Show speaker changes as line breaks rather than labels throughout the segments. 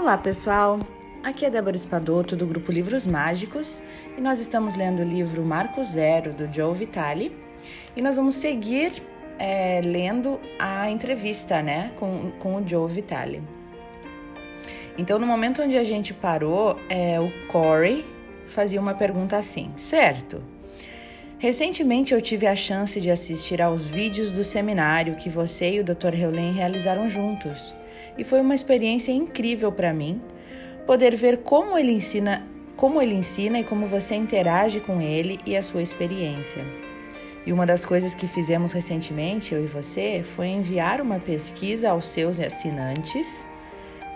Olá, pessoal! Aqui é Débora Espadoto, do grupo Livros Mágicos, e nós estamos lendo o livro Marco Zero, do Joe Vitale, e nós vamos seguir é, lendo a entrevista né, com, com o Joe Vitale. Então, no momento onde a gente parou, é, o Corey fazia uma pergunta assim: Certo, recentemente eu tive a chance de assistir aos vídeos do seminário que você e o Dr. Heulen realizaram juntos, e foi uma experiência incrível para mim poder ver como ele ensina, como ele ensina e como você interage com ele e a sua experiência. E uma das coisas que fizemos recentemente, eu e você, foi enviar uma pesquisa aos seus assinantes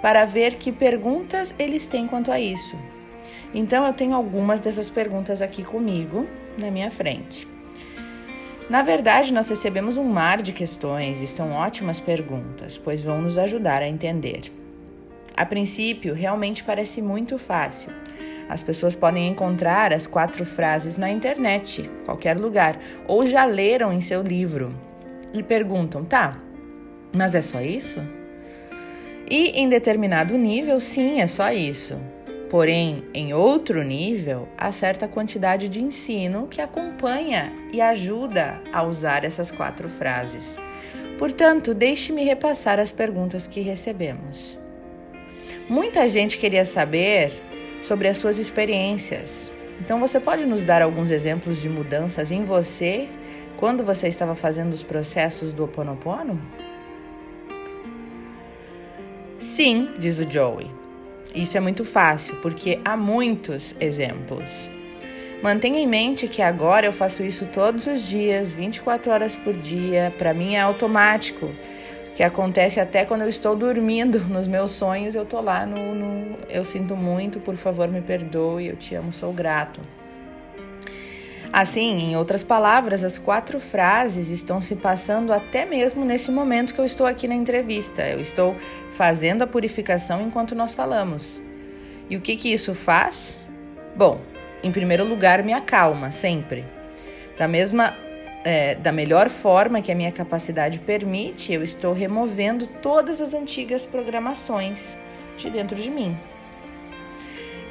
para ver que perguntas eles têm quanto a isso. Então eu tenho algumas dessas perguntas aqui comigo na minha frente. Na verdade, nós recebemos um mar de questões e são ótimas perguntas, pois vão nos ajudar a entender. A princípio, realmente parece muito fácil. As pessoas podem encontrar as quatro frases na internet, qualquer lugar, ou já leram em seu livro e perguntam: tá, mas é só isso? E em determinado nível, sim, é só isso. Porém, em outro nível, há certa quantidade de ensino que acompanha e ajuda a usar essas quatro frases. Portanto, deixe-me repassar as perguntas que recebemos. Muita gente queria saber sobre as suas experiências. Então, você pode nos dar alguns exemplos de mudanças em você quando você estava fazendo os processos do Ho Oponopono? Sim, diz o Joey. Isso é muito fácil, porque há muitos exemplos. Mantenha em mente que agora eu faço isso todos os dias, 24 horas por dia. Para mim é automático que acontece até quando eu estou dormindo nos meus sonhos, eu tô lá no, no, eu sinto muito, por favor me perdoe, eu te amo, sou grato. Assim, em outras palavras, as quatro frases estão se passando até mesmo nesse momento que eu estou aqui na entrevista. Eu estou fazendo a purificação enquanto nós falamos. E o que que isso faz? Bom, em primeiro lugar, me acalma sempre. Da mesma é, da melhor forma que a minha capacidade permite, eu estou removendo todas as antigas programações de dentro de mim.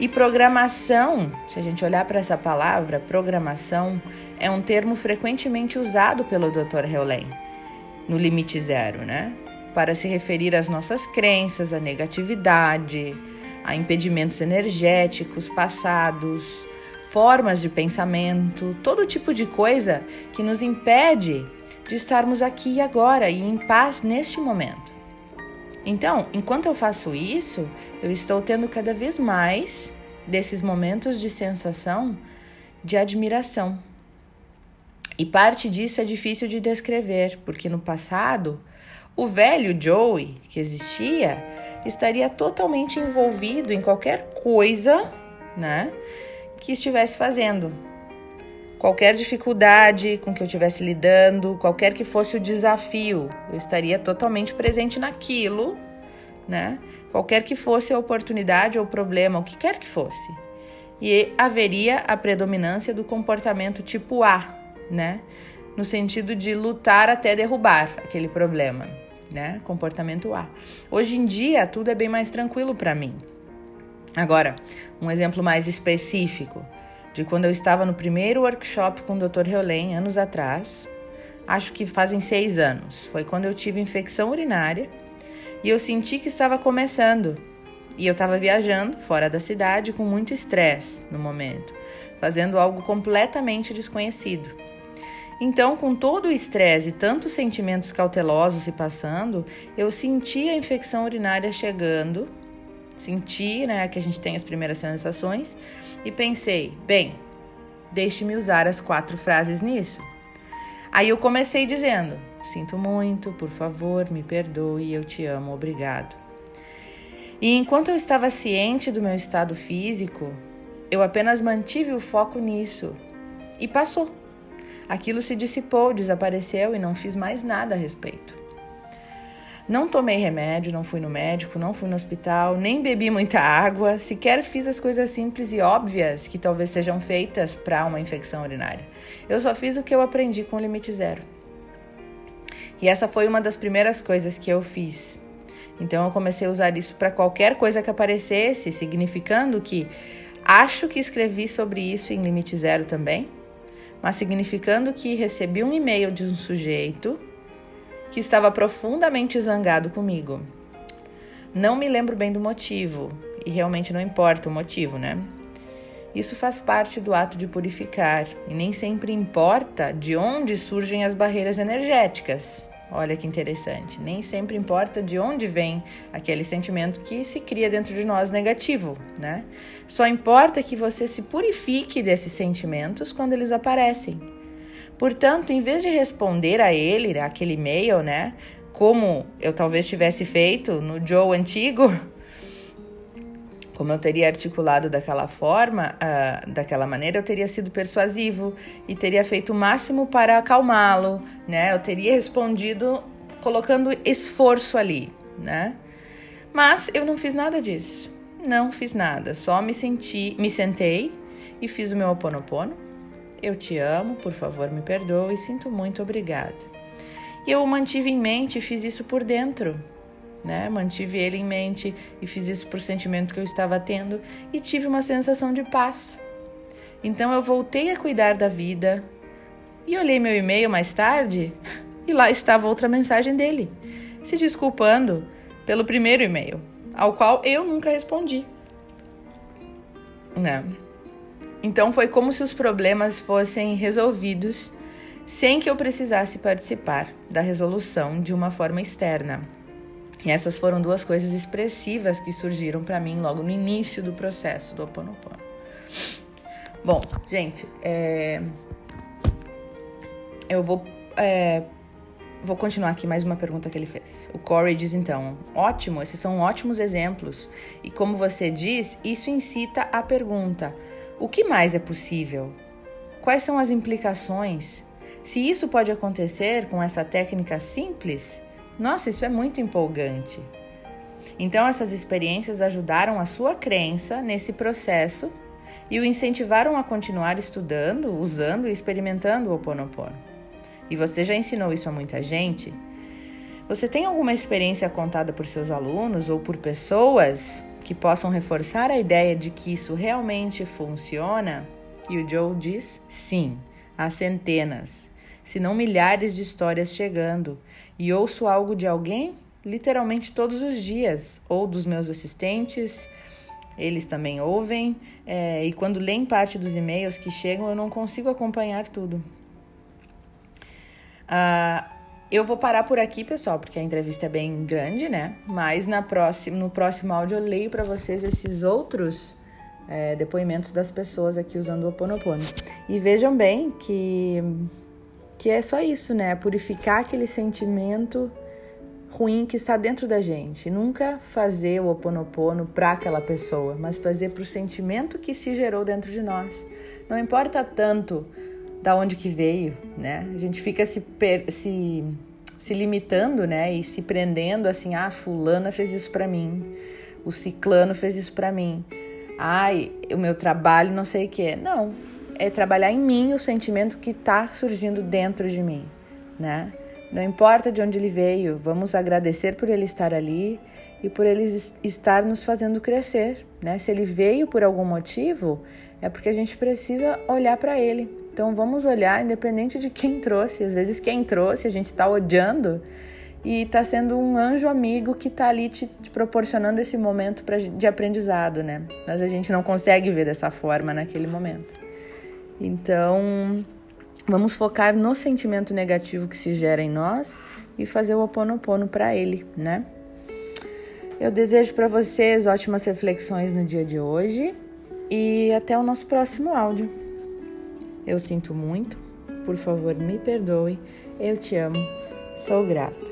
E programação, se a gente olhar para essa palavra, programação, é um termo frequentemente usado pelo Dr. Heulen no limite zero, né? Para se referir às nossas crenças, à negatividade, a impedimentos energéticos passados, formas de pensamento, todo tipo de coisa que nos impede de estarmos aqui e agora e em paz neste momento. Então, enquanto eu faço isso, eu estou tendo cada vez mais desses momentos de sensação de admiração. E parte disso é difícil de descrever, porque no passado, o velho Joey que existia estaria totalmente envolvido em qualquer coisa, né? que estivesse fazendo. Qualquer dificuldade com que eu estivesse lidando, qualquer que fosse o desafio, eu estaria totalmente presente naquilo, né? Qualquer que fosse a oportunidade ou problema, o que quer que fosse. E haveria a predominância do comportamento tipo A, né? No sentido de lutar até derrubar aquele problema, né? Comportamento A. Hoje em dia, tudo é bem mais tranquilo para mim. Agora, um exemplo mais específico de quando eu estava no primeiro workshop com o Dr. Heulen, anos atrás, acho que fazem seis anos. Foi quando eu tive infecção urinária e eu senti que estava começando. E eu estava viajando fora da cidade com muito estresse no momento, fazendo algo completamente desconhecido. Então, com todo o estresse e tantos sentimentos cautelosos se passando, eu senti a infecção urinária chegando Senti, né, que a gente tem as primeiras sensações e pensei, bem, deixe-me usar as quatro frases nisso. Aí eu comecei dizendo: Sinto muito, por favor, me perdoe, eu te amo, obrigado. E enquanto eu estava ciente do meu estado físico, eu apenas mantive o foco nisso e passou. Aquilo se dissipou, desapareceu e não fiz mais nada a respeito. Não tomei remédio, não fui no médico, não fui no hospital, nem bebi muita água, sequer fiz as coisas simples e óbvias que talvez sejam feitas para uma infecção urinária. Eu só fiz o que eu aprendi com o limite zero. E essa foi uma das primeiras coisas que eu fiz. Então eu comecei a usar isso para qualquer coisa que aparecesse, significando que acho que escrevi sobre isso em limite zero também, mas significando que recebi um e-mail de um sujeito que estava profundamente zangado comigo. Não me lembro bem do motivo, e realmente não importa o motivo, né? Isso faz parte do ato de purificar e nem sempre importa de onde surgem as barreiras energéticas. Olha que interessante. Nem sempre importa de onde vem aquele sentimento que se cria dentro de nós negativo, né? Só importa que você se purifique desses sentimentos quando eles aparecem. Portanto, em vez de responder a ele, aquele e-mail, né, como eu talvez tivesse feito no Joe antigo, como eu teria articulado daquela forma, uh, daquela maneira, eu teria sido persuasivo e teria feito o máximo para acalmá-lo, né? Eu teria respondido colocando esforço ali, né? Mas eu não fiz nada disso. Não fiz nada, só me senti, me sentei e fiz o meu oponopono. Eu te amo, por favor, me perdoe, sinto muito, obrigada. E eu o mantive em mente e fiz isso por dentro, né? Mantive ele em mente e fiz isso por sentimento que eu estava tendo e tive uma sensação de paz. Então eu voltei a cuidar da vida e olhei meu e-mail mais tarde e lá estava outra mensagem dele, se desculpando pelo primeiro e-mail, ao qual eu nunca respondi. Né? Então foi como se os problemas fossem resolvidos sem que eu precisasse participar da resolução de uma forma externa. E essas foram duas coisas expressivas que surgiram para mim logo no início do processo do Ho Oponopono. Bom, gente, é... eu vou, é... vou continuar aqui mais uma pergunta que ele fez. O Corey diz então: ótimo, esses são ótimos exemplos. E como você diz, isso incita a pergunta: o que mais é possível? Quais são as implicações? Se isso pode acontecer com essa técnica simples, nossa, isso é muito empolgante. Então, essas experiências ajudaram a sua crença nesse processo e o incentivaram a continuar estudando, usando e experimentando o Ho Oponopono. E você já ensinou isso a muita gente? Você tem alguma experiência contada por seus alunos ou por pessoas que possam reforçar a ideia de que isso realmente funciona? E o Joe diz sim, há centenas, se não milhares de histórias chegando e ouço algo de alguém literalmente todos os dias, ou dos meus assistentes, eles também ouvem, é, e quando leem parte dos e-mails que chegam, eu não consigo acompanhar tudo. Ah, eu vou parar por aqui, pessoal, porque a entrevista é bem grande, né? Mas na próxima, no próximo áudio eu leio para vocês esses outros é, depoimentos das pessoas aqui usando o Oponopono. E vejam bem que que é só isso, né? Purificar aquele sentimento ruim que está dentro da gente. Nunca fazer o oponopono para aquela pessoa, mas fazer para o sentimento que se gerou dentro de nós. Não importa tanto da onde que veio, né? A gente fica se, se, se limitando, né? E se prendendo assim, ah, fulana fez isso para mim, o ciclano fez isso para mim. Ai, o meu trabalho não sei o que. Não, é trabalhar em mim o sentimento que está surgindo dentro de mim, né? Não importa de onde ele veio, vamos agradecer por ele estar ali e por ele estar nos fazendo crescer, né? Se ele veio por algum motivo, é porque a gente precisa olhar para ele. Então vamos olhar, independente de quem trouxe. Às vezes quem trouxe a gente está odiando e está sendo um anjo amigo que está ali te, te, proporcionando esse momento pra, de aprendizado, né? Mas a gente não consegue ver dessa forma naquele momento. Então, vamos focar no sentimento negativo que se gera em nós e fazer o oponopono para ele, né? Eu desejo para vocês ótimas reflexões no dia de hoje e até o nosso próximo áudio. Eu sinto muito, por favor, me perdoe. Eu te amo. Sou grata.